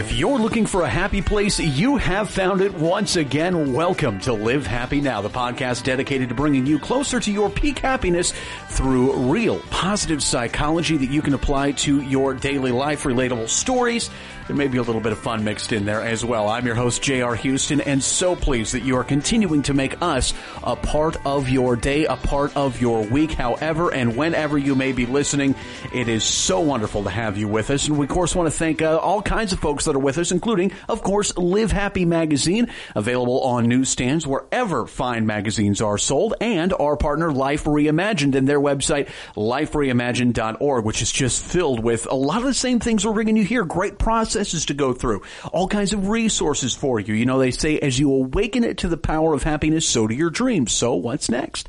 If you're looking for a happy place, you have found it once again. Welcome to Live Happy Now, the podcast dedicated to bringing you closer to your peak happiness through real positive psychology that you can apply to your daily life, relatable stories, there may be a little bit of fun mixed in there as well. I'm your host, J.R. Houston, and so pleased that you are continuing to make us a part of your day, a part of your week, however and whenever you may be listening. It is so wonderful to have you with us. And we, of course, want to thank uh, all kinds of folks that are with us, including, of course, Live Happy Magazine, available on newsstands wherever fine magazines are sold, and our partner, Life Reimagined, and their website, lifereimagined.org, which is just filled with a lot of the same things we're bringing you here. Great process processes to go through, all kinds of resources for you. You know, they say as you awaken it to the power of happiness, so do your dreams. So what's next?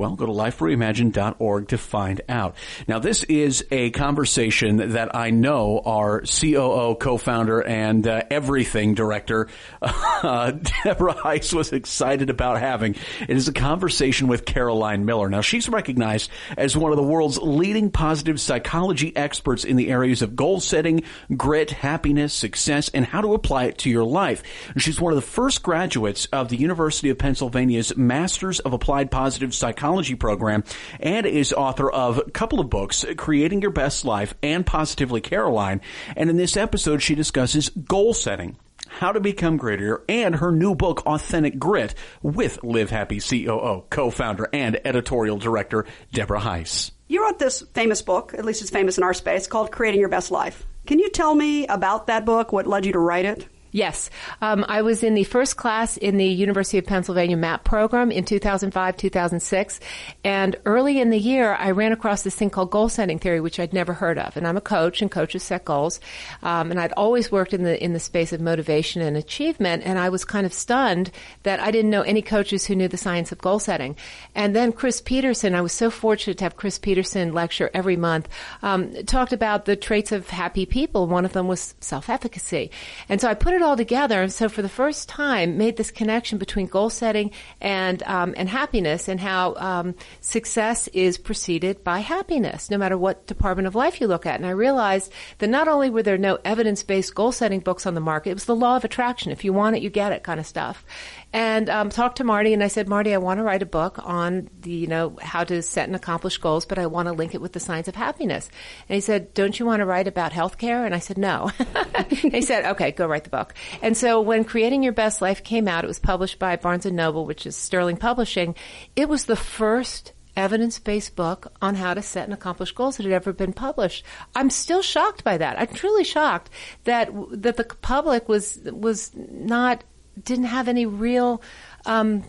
Well, go to lifereimagined.org to find out. Now, this is a conversation that I know our COO, co-founder, and uh, everything director, uh, Deborah Heisz, was excited about having. It is a conversation with Caroline Miller. Now, she's recognized as one of the world's leading positive psychology experts in the areas of goal setting, grit, happiness, success, and how to apply it to your life. She's one of the first graduates of the University of Pennsylvania's Masters of Applied Positive Psychology Psychology program and is author of a couple of books, Creating Your Best Life and Positively Caroline. And in this episode, she discusses goal setting how to become greater, and her new book, Authentic Grit, with Live Happy COO, co-founder, and editorial director, Deborah Heisz. You wrote this famous book, at least it's famous in our space, called Creating Your Best Life. Can you tell me about that book, what led you to write it? Yes. Um, I was in the first class in the University of Pennsylvania MAP program in 2005, 2006. And early in the year, I ran across this thing called goal setting theory, which I'd never heard of. And I'm a coach and coaches set goals. Um, and I'd always worked in the, in the space of motivation and achievement. And I was kind of stunned that I didn't know any coaches who knew the science of goal setting. And then Chris Peterson, I was so fortunate to have Chris Peterson lecture every month, um, talked about the traits of happy people. One of them was self-efficacy. And so I put it it all together. And so for the first time, made this connection between goal setting and um, and happiness, and how um, success is preceded by happiness, no matter what department of life you look at. And I realized that not only were there no evidence based goal setting books on the market, it was the law of attraction. If you want it, you get it, kind of stuff and um, talked to Marty, and I said, Marty, I want to write a book on the, you know, how to set and accomplish goals, but I want to link it with the science of happiness. And he said, Don't you want to write about healthcare? And I said, No. he said, Okay, go write the book. And so when Creating Your Best Life came out, it was published by Barnes and Noble, which is Sterling Publishing. It was the first evidence-based book on how to set and accomplish goals that had ever been published. I'm still shocked by that. I'm truly shocked that that the public was was not didn't have any real um,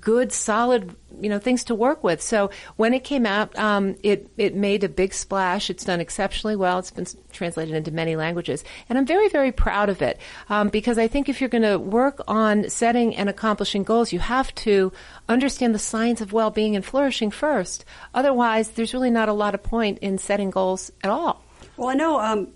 good, solid, you know, things to work with. So when it came out, um, it it made a big splash. It's done exceptionally well. It's been translated into many languages, and I'm very, very proud of it um, because I think if you're going to work on setting and accomplishing goals, you have to understand the science of well-being and flourishing first. Otherwise, there's really not a lot of point in setting goals at all. Well, I know um,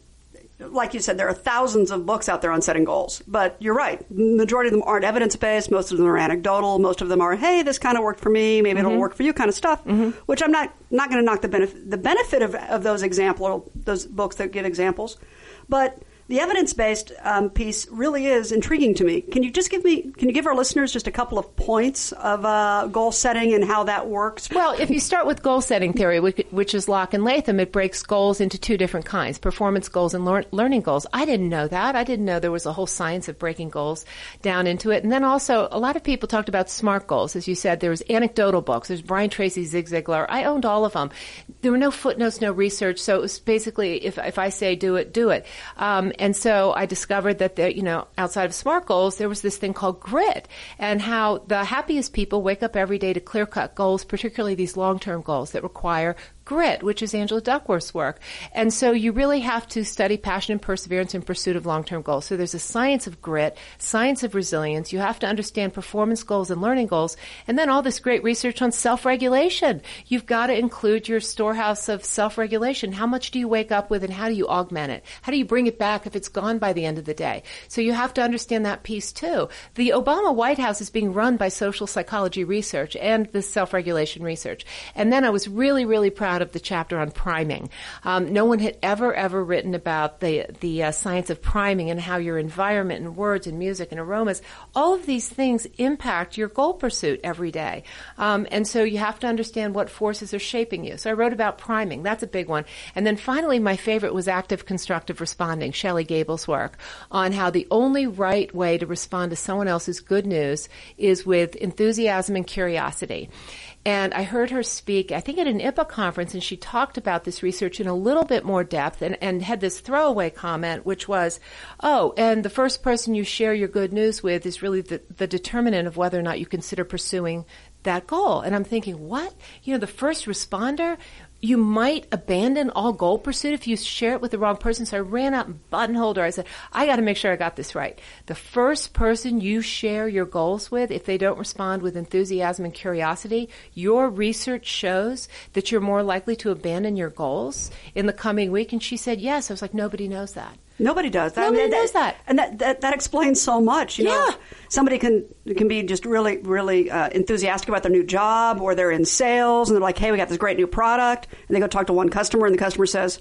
like you said, there are thousands of books out there on setting goals, but you're right. Majority of them aren't evidence based. Most of them are anecdotal. Most of them are, hey, this kind of worked for me. Maybe mm-hmm. it'll work for you, kind of stuff. Mm-hmm. Which I'm not not going to knock the benefit the benefit of, of those example those books that give examples, but the evidence based um, piece really is intriguing to me. Can you just give me, can you give our listeners just a couple of points of uh, goal setting and how that works? Well, if you start with goal setting theory, which is Locke and Latham, it breaks goals into two different kinds performance goals and learning goals. I didn't know that. I didn't know there was a whole science of breaking goals down into it. And then also, a lot of people talked about SMART goals. As you said, there was anecdotal books. There's Brian Tracy, Zig Ziglar. I owned all of them. There were no footnotes, no research. So it was basically, if, if I say do it, do it. Um, and so I discovered that there, you know, outside of SMART goals, there was this thing called grit and how the happiest people wake up every day to clear cut goals, particularly these long term goals that require grit, which is Angela Duckworth's work. And so you really have to study passion and perseverance in pursuit of long-term goals. So there's a science of grit, science of resilience. You have to understand performance goals and learning goals, and then all this great research on self-regulation. You've got to include your storehouse of self-regulation. How much do you wake up with and how do you augment it? How do you bring it back if it's gone by the end of the day? So you have to understand that piece too. The Obama White House is being run by social psychology research and the self-regulation research. And then I was really, really proud out of the chapter on priming. Um, no one had ever, ever written about the, the uh, science of priming and how your environment and words and music and aromas, all of these things impact your goal pursuit every day. Um, and so you have to understand what forces are shaping you. So I wrote about priming. That's a big one. And then finally, my favorite was active constructive responding, Shelly Gable's work on how the only right way to respond to someone else's good news is with enthusiasm and curiosity. And I heard her speak, I think at an IPA conference, and she talked about this research in a little bit more depth and, and had this throwaway comment, which was, oh, and the first person you share your good news with is really the, the determinant of whether or not you consider pursuing that goal. And I'm thinking, what? You know, the first responder, you might abandon all goal pursuit if you share it with the wrong person. So I ran out and buttonholed her. I said, I got to make sure I got this right. The first person you share your goals with, if they don't respond with enthusiasm and curiosity, your research shows that you're more likely to abandon your goals in the coming week. And she said, yes. I was like, nobody knows that. Nobody does. that. Nobody I mean, knows that, and that, that, that explains so much. You yeah. know, somebody can can be just really really uh, enthusiastic about their new job, or they're in sales and they're like, "Hey, we got this great new product," and they go talk to one customer, and the customer says.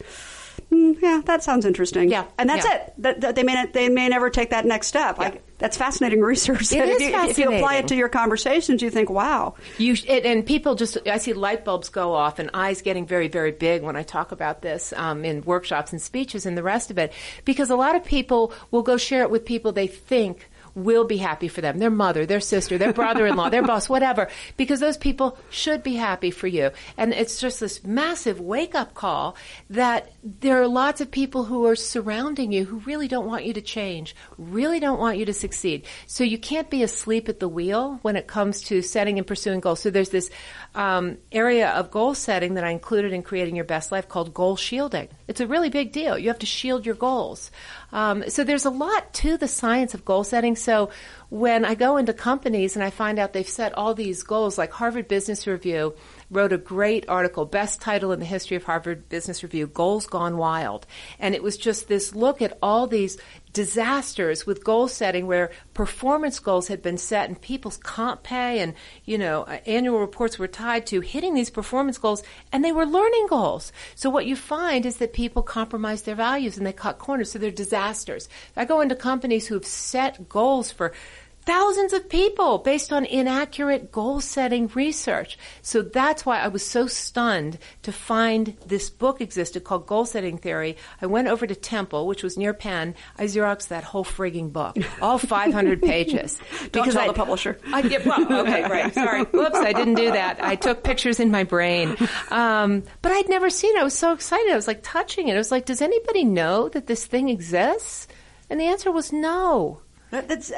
Mm, yeah, that sounds interesting. Yeah, and that's yeah. it. That, that they may not, they may never take that next step. Yeah. Like, that's fascinating research. It if is you, fascinating. If you apply it to your conversations, you think, "Wow." You it, and people just I see light bulbs go off and eyes getting very very big when I talk about this um, in workshops and speeches and the rest of it because a lot of people will go share it with people they think will be happy for them, their mother, their sister, their brother-in-law, their boss, whatever, because those people should be happy for you. And it's just this massive wake-up call that there are lots of people who are surrounding you who really don't want you to change, really don't want you to succeed. So you can't be asleep at the wheel when it comes to setting and pursuing goals. So there's this um, area of goal setting that I included in creating your best life called goal shielding. It's a really big deal. You have to shield your goals. Um, so there's a lot to the science of goal setting. So when I go into companies and I find out they've set all these goals, like Harvard Business Review wrote a great article, best title in the history of Harvard Business Review, Goals Gone Wild. And it was just this look at all these disasters with goal setting where performance goals had been set and people's comp pay and, you know, annual reports were tied to hitting these performance goals and they were learning goals. So what you find is that people compromise their values and they cut corners. So they're disasters. I go into companies who've set goals for thousands of people based on inaccurate goal setting research. So that's why I was so stunned to find this book existed called Goal Setting Theory. I went over to Temple, which was near Penn. I Xeroxed that whole frigging book, all 500 pages. Don't because tell I, the publisher. I, yeah, well, okay, great. Sorry. Whoops, I didn't do that. I took pictures in my brain. Um, but I'd never seen it. I was so excited. I was like touching it. I was like, does anybody know that this thing exists? And the answer was no. That, that's,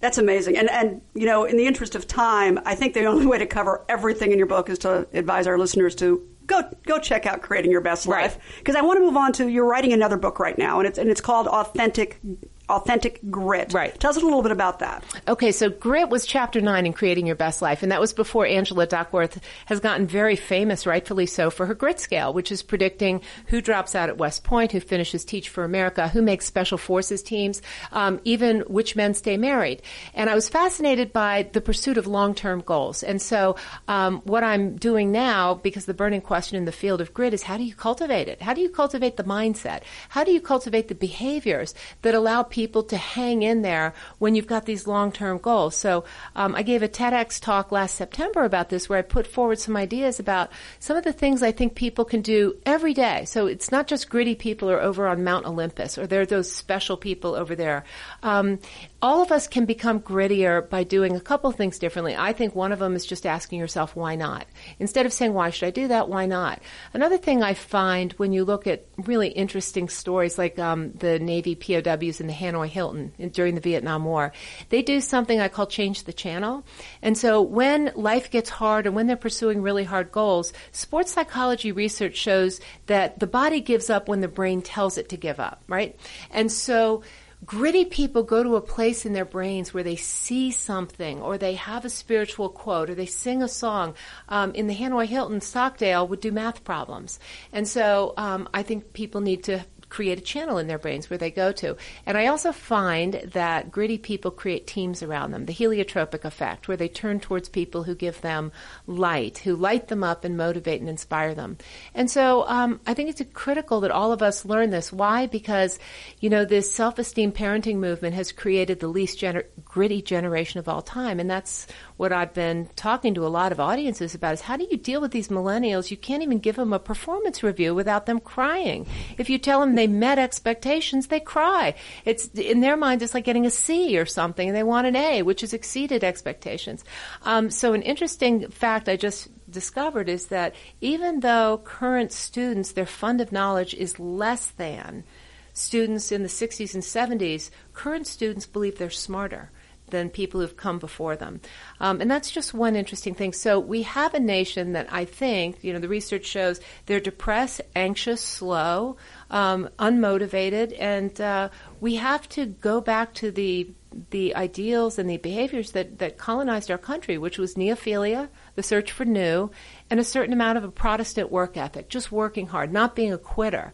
that's amazing. And, and, you know, in the interest of time, I think the only way to cover everything in your book is to advise our listeners to go go check out Creating Your Best Life. Because I want to move on to you're writing another book right now, and it's and it's called Authentic Authentic Grit. Right. Tell us a little bit about that. Okay, so grit was chapter nine in creating your best life, and that was before Angela Duckworth has gotten very famous, rightfully so, for her grit scale, which is predicting who drops out at West Point, who finishes Teach for America, who makes special forces teams, um, even which men stay married. And I was fascinated by the pursuit of long-term goals. And so, um, what I'm doing now, because the burning question in the field of grit is how do you cultivate it? How do you cultivate the mindset? How do you cultivate the behaviors that allow people to hang in there when you've got these long-term goals. So um, I gave a TEDx talk last September about this where I put forward some ideas about some of the things I think people can do every day. So it's not just gritty people are over on Mount Olympus or they're those special people over there. Um, all of us can become grittier by doing a couple things differently. I think one of them is just asking yourself, why not? Instead of saying, why should I do that? Why not? Another thing I find when you look at really interesting stories like um, the Navy POWs in the Hanoi Hilton in, during the Vietnam War, they do something I call change the channel. And so when life gets hard and when they're pursuing really hard goals, sports psychology research shows that the body gives up when the brain tells it to give up, right? And so Gritty people go to a place in their brains where they see something, or they have a spiritual quote, or they sing a song. Um, in the Hanoi Hilton, Stockdale would do math problems, and so um, I think people need to create a channel in their brains where they go to. And I also find that gritty people create teams around them, the heliotropic effect, where they turn towards people who give them light, who light them up and motivate and inspire them. And so um, I think it's critical that all of us learn this. Why? Because, you know, this self-esteem parenting movement has created the least gener- gritty generation of all time. And that's what I've been talking to a lot of audiences about is how do you deal with these millennials? You can't even give them a performance review without them crying. If you tell them they met expectations, they cry. It's in their mind, it's like getting a C or something, and they want an A, which has exceeded expectations. Um, so, an interesting fact I just discovered is that even though current students, their fund of knowledge is less than students in the 60s and 70s, current students believe they're smarter than people who've come before them. Um, and that's just one interesting thing. So we have a nation that I think, you know, the research shows they're depressed, anxious, slow, um, unmotivated, and uh, we have to go back to the the ideals and the behaviors that, that colonized our country, which was neophilia, the search for new, and a certain amount of a Protestant work ethic, just working hard, not being a quitter.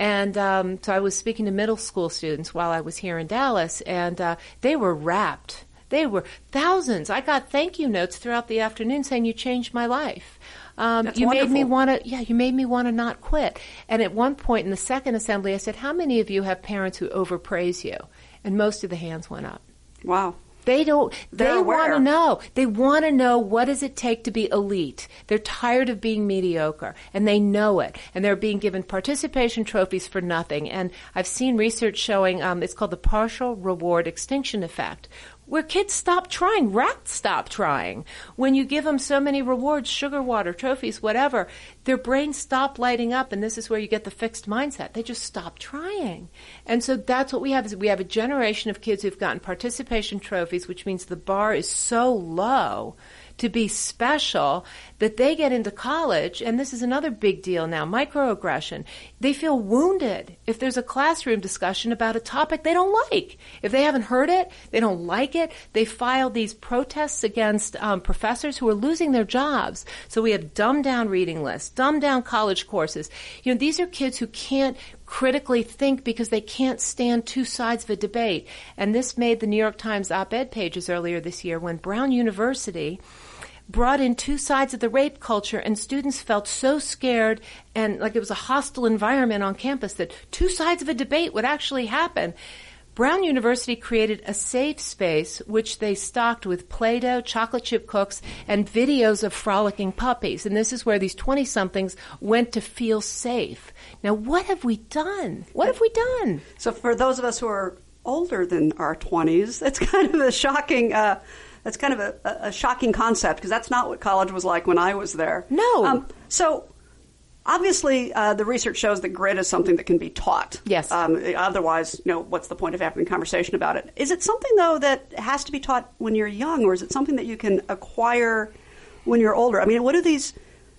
And um, so I was speaking to middle school students while I was here in Dallas, and uh, they were rapt. They were thousands. I got thank you notes throughout the afternoon saying you changed my life. Um, you wonderful. made me want to, yeah, you made me want to not quit. And at one point in the second assembly, I said, "How many of you have parents who overpraise you?" And most of the hands went up. Wow. They don't. They're they want to know. They want to know what does it take to be elite. They're tired of being mediocre, and they know it. And they're being given participation trophies for nothing. And I've seen research showing um, it's called the partial reward extinction effect, where kids stop trying, rats stop trying. When you give them so many rewards, sugar water, trophies, whatever, their brains stop lighting up, and this is where you get the fixed mindset. They just stop trying. And so that's what we have is we have a generation of kids who've gotten participation trophies, which means the bar is so low to be special that they get into college, and this is another big deal now microaggression. They feel wounded if there's a classroom discussion about a topic they don't like. If they haven't heard it, they don't like it, they file these protests against um, professors who are losing their jobs. So we have dumbed down reading lists, dumbed down college courses. You know, these are kids who can't critically think because they can't stand two sides of a debate. And this made the New York Times op ed pages earlier this year when Brown University brought in two sides of the rape culture and students felt so scared and like it was a hostile environment on campus that two sides of a debate would actually happen. Brown University created a safe space which they stocked with Play-Doh, chocolate chip cooks, and videos of frolicking puppies. And this is where these 20 somethings went to feel safe. Now, what have we done? What have we done? So for those of us who are older than our 20s, that's kind of a shocking. Uh, that's kind of a, a shocking concept because that's not what college was like when I was there. No. Um, so obviously, uh, the research shows that grit is something that can be taught. Yes. Um, otherwise, you know, what's the point of having a conversation about it? Is it something though that has to be taught when you're young, or is it something that you can acquire when you're older? I mean, what do these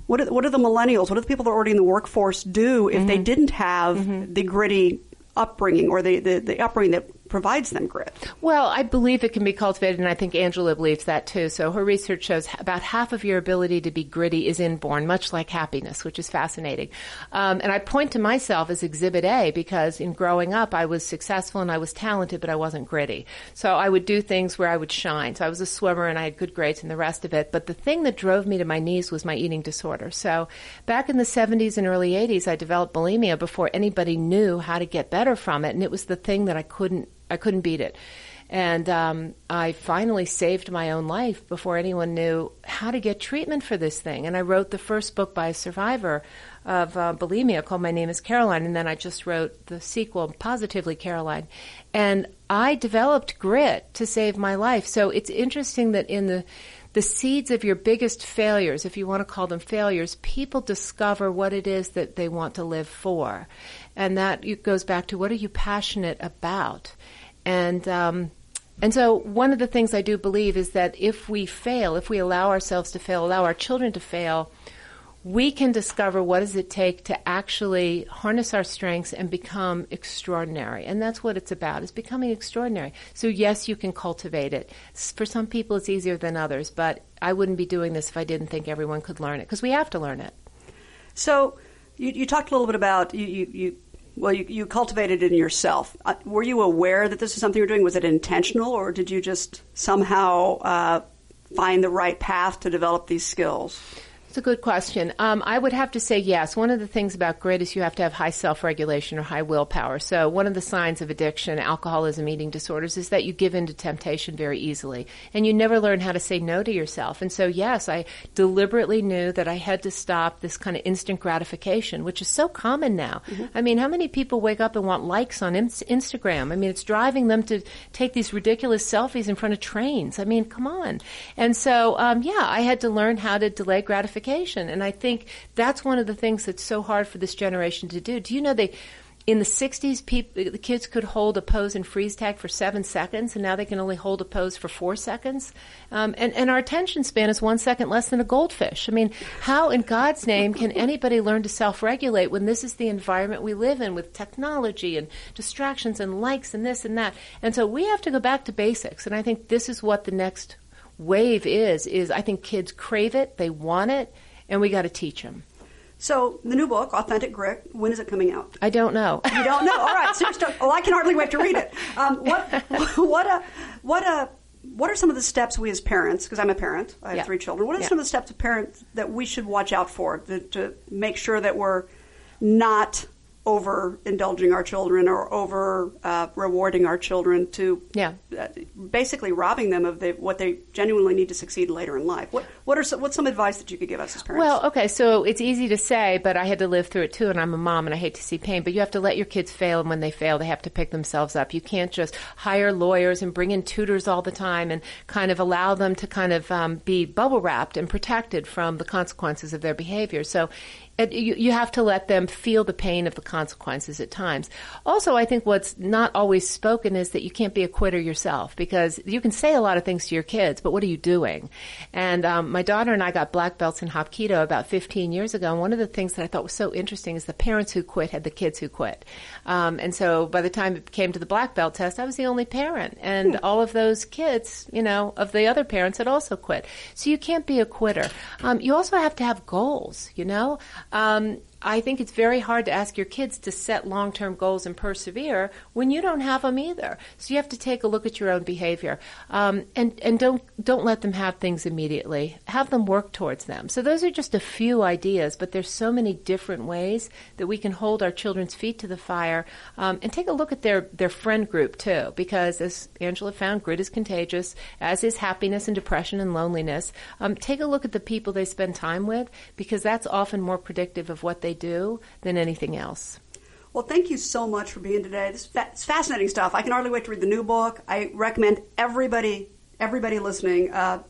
what do, what do the millennials, what do the people that are already in the workforce do if they didn't have the gritty upbringing or the, the, the upbringing that provides them grit? Well, I believe it can be cultivated, and I think Angela believes that too. So her research shows about half of your ability to be gritty is inborn, much like happiness, which is fascinating. Um, and I point to myself as Exhibit A because in growing up, I was successful and I was talented, but I wasn't gritty. So I would do things where I would shine. So I was a swimmer and I had good grades and the rest of it. But the thing that drove me to my knees was my eating disorder. So back in the 70s and early 80s, I developed bulimia before anybody knew how to get better from it, and it was the thing that I couldn't I couldn't beat it. And um, I finally saved my own life before anyone knew how to get treatment for this thing. And I wrote the first book by a survivor of uh, bulimia called My Name is Caroline. And then I just wrote the sequel, Positively Caroline. And I developed grit to save my life. So it's interesting that in the the seeds of your biggest failures, if you want to call them failures, people discover what it is that they want to live for. And that goes back to what are you passionate about? And um, and so one of the things I do believe is that if we fail, if we allow ourselves to fail, allow our children to fail, we can discover what does it take to actually harness our strengths and become extraordinary. And that's what it's about, is becoming extraordinary. So yes, you can cultivate it. For some people it's easier than others, but I wouldn't be doing this if I didn't think everyone could learn it, because we have to learn it. So you, you talked a little bit about you, you, you well, you, you cultivated it in yourself. Uh, were you aware that this is something you were doing? Was it intentional, or did you just somehow uh, find the right path to develop these skills? It's a good question. Um, I would have to say yes. One of the things about grit is you have to have high self-regulation or high willpower. So one of the signs of addiction, alcoholism, eating disorders is that you give in to temptation very easily and you never learn how to say no to yourself. And so yes, I deliberately knew that I had to stop this kind of instant gratification, which is so common now. Mm-hmm. I mean, how many people wake up and want likes on Instagram? I mean, it's driving them to take these ridiculous selfies in front of trains. I mean, come on. And so, um, yeah, I had to learn how to delay gratification gratification. And I think that's one of the things that's so hard for this generation to do. Do you know they, in the 60s, people, the kids could hold a pose and freeze tag for seven seconds, and now they can only hold a pose for four seconds. Um, and, and our attention span is one second less than a goldfish. I mean, how in God's name can anybody learn to self regulate when this is the environment we live in with technology and distractions and likes and this and that? And so we have to go back to basics. And I think this is what the next wave is is I think kids crave it, they want it, and we got to teach them. So the new book, Authentic Grit, when is it coming out? I don't know. You don't know? All right. So oh, I can hardly wait to read it. Um, what what a what a what are some of the steps we as parents, because I'm a parent, I have yeah. three children, what are yeah. some of the steps of parents that we should watch out for to, to make sure that we're not over indulging our children or over uh, rewarding our children to yeah. Uh, basically robbing them of the, what they genuinely need to succeed later in life. What, what are some, what's some advice that you could give us as parents? Well, okay, so it's easy to say, but I had to live through it too, and I'm a mom, and I hate to see pain. But you have to let your kids fail, and when they fail, they have to pick themselves up. You can't just hire lawyers and bring in tutors all the time and kind of allow them to kind of um, be bubble wrapped and protected from the consequences of their behavior. So you, you have to let them feel the pain of the consequences at times. Also, I think what's not always spoken is that you can't be a quitter yourself because you can say a lot of things to your kids, but what are you doing? And um, my daughter and I got black belts in Hapkido about 15 years ago. And one of the things that I thought was so interesting is the parents who quit had the kids who quit. Um, and so by the time it came to the black belt test, I was the only parent. And hmm. all of those kids, you know, of the other parents had also quit. So you can't be a quitter. Um, you also have to have goals, you know? Um, I think it's very hard to ask your kids to set long-term goals and persevere when you don't have them either. So you have to take a look at your own behavior, um, and and don't don't let them have things immediately. Have them work towards them. So those are just a few ideas, but there's so many different ways that we can hold our children's feet to the fire, um, and take a look at their their friend group too, because as Angela found, grit is contagious, as is happiness and depression and loneliness. Um, take a look at the people they spend time with, because that's often more predictive of what they they do than anything else. Well, thank you so much for being today. This is fascinating stuff. I can hardly wait to read the new book. I recommend everybody, everybody listening, uh,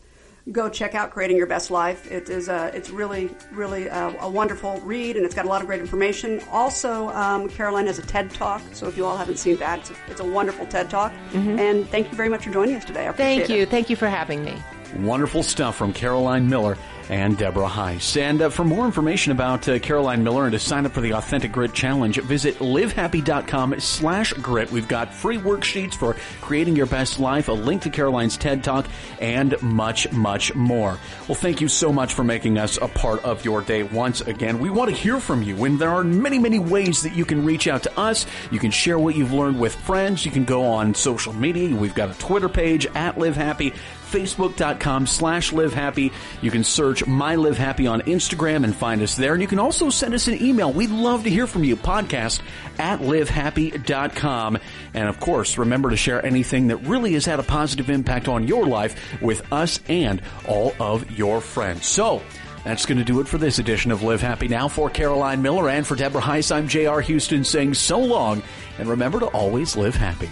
go check out Creating Your Best Life. It is a, it's really, really a, a, wonderful read, and it's got a lot of great information. Also, um, Caroline has a TED Talk, so if you all haven't seen that, it's a, it's a wonderful TED Talk. Mm-hmm. And thank you very much for joining us today. thank you. It. Thank you for having me. Wonderful stuff from Caroline Miller and Deborah Heisz. And uh, for more information about uh, Caroline Miller and to sign up for the Authentic Grit Challenge, visit livehappy.com slash grit. We've got free worksheets for creating your best life, a link to Caroline's TED Talk, and much, much more. Well, thank you so much for making us a part of your day once again. We want to hear from you, and there are many, many ways that you can reach out to us. You can share what you've learned with friends. You can go on social media. We've got a Twitter page at Live Happy facebook.com slash live happy. You can search My Live Happy on Instagram and find us there. And you can also send us an email. We'd love to hear from you. Podcast at livehappy.com. And of course, remember to share anything that really has had a positive impact on your life with us and all of your friends. So, that's going to do it for this edition of Live Happy Now. For Caroline Miller and for Deborah Heisz, I'm J.R. Houston saying so long, and remember to always live happy.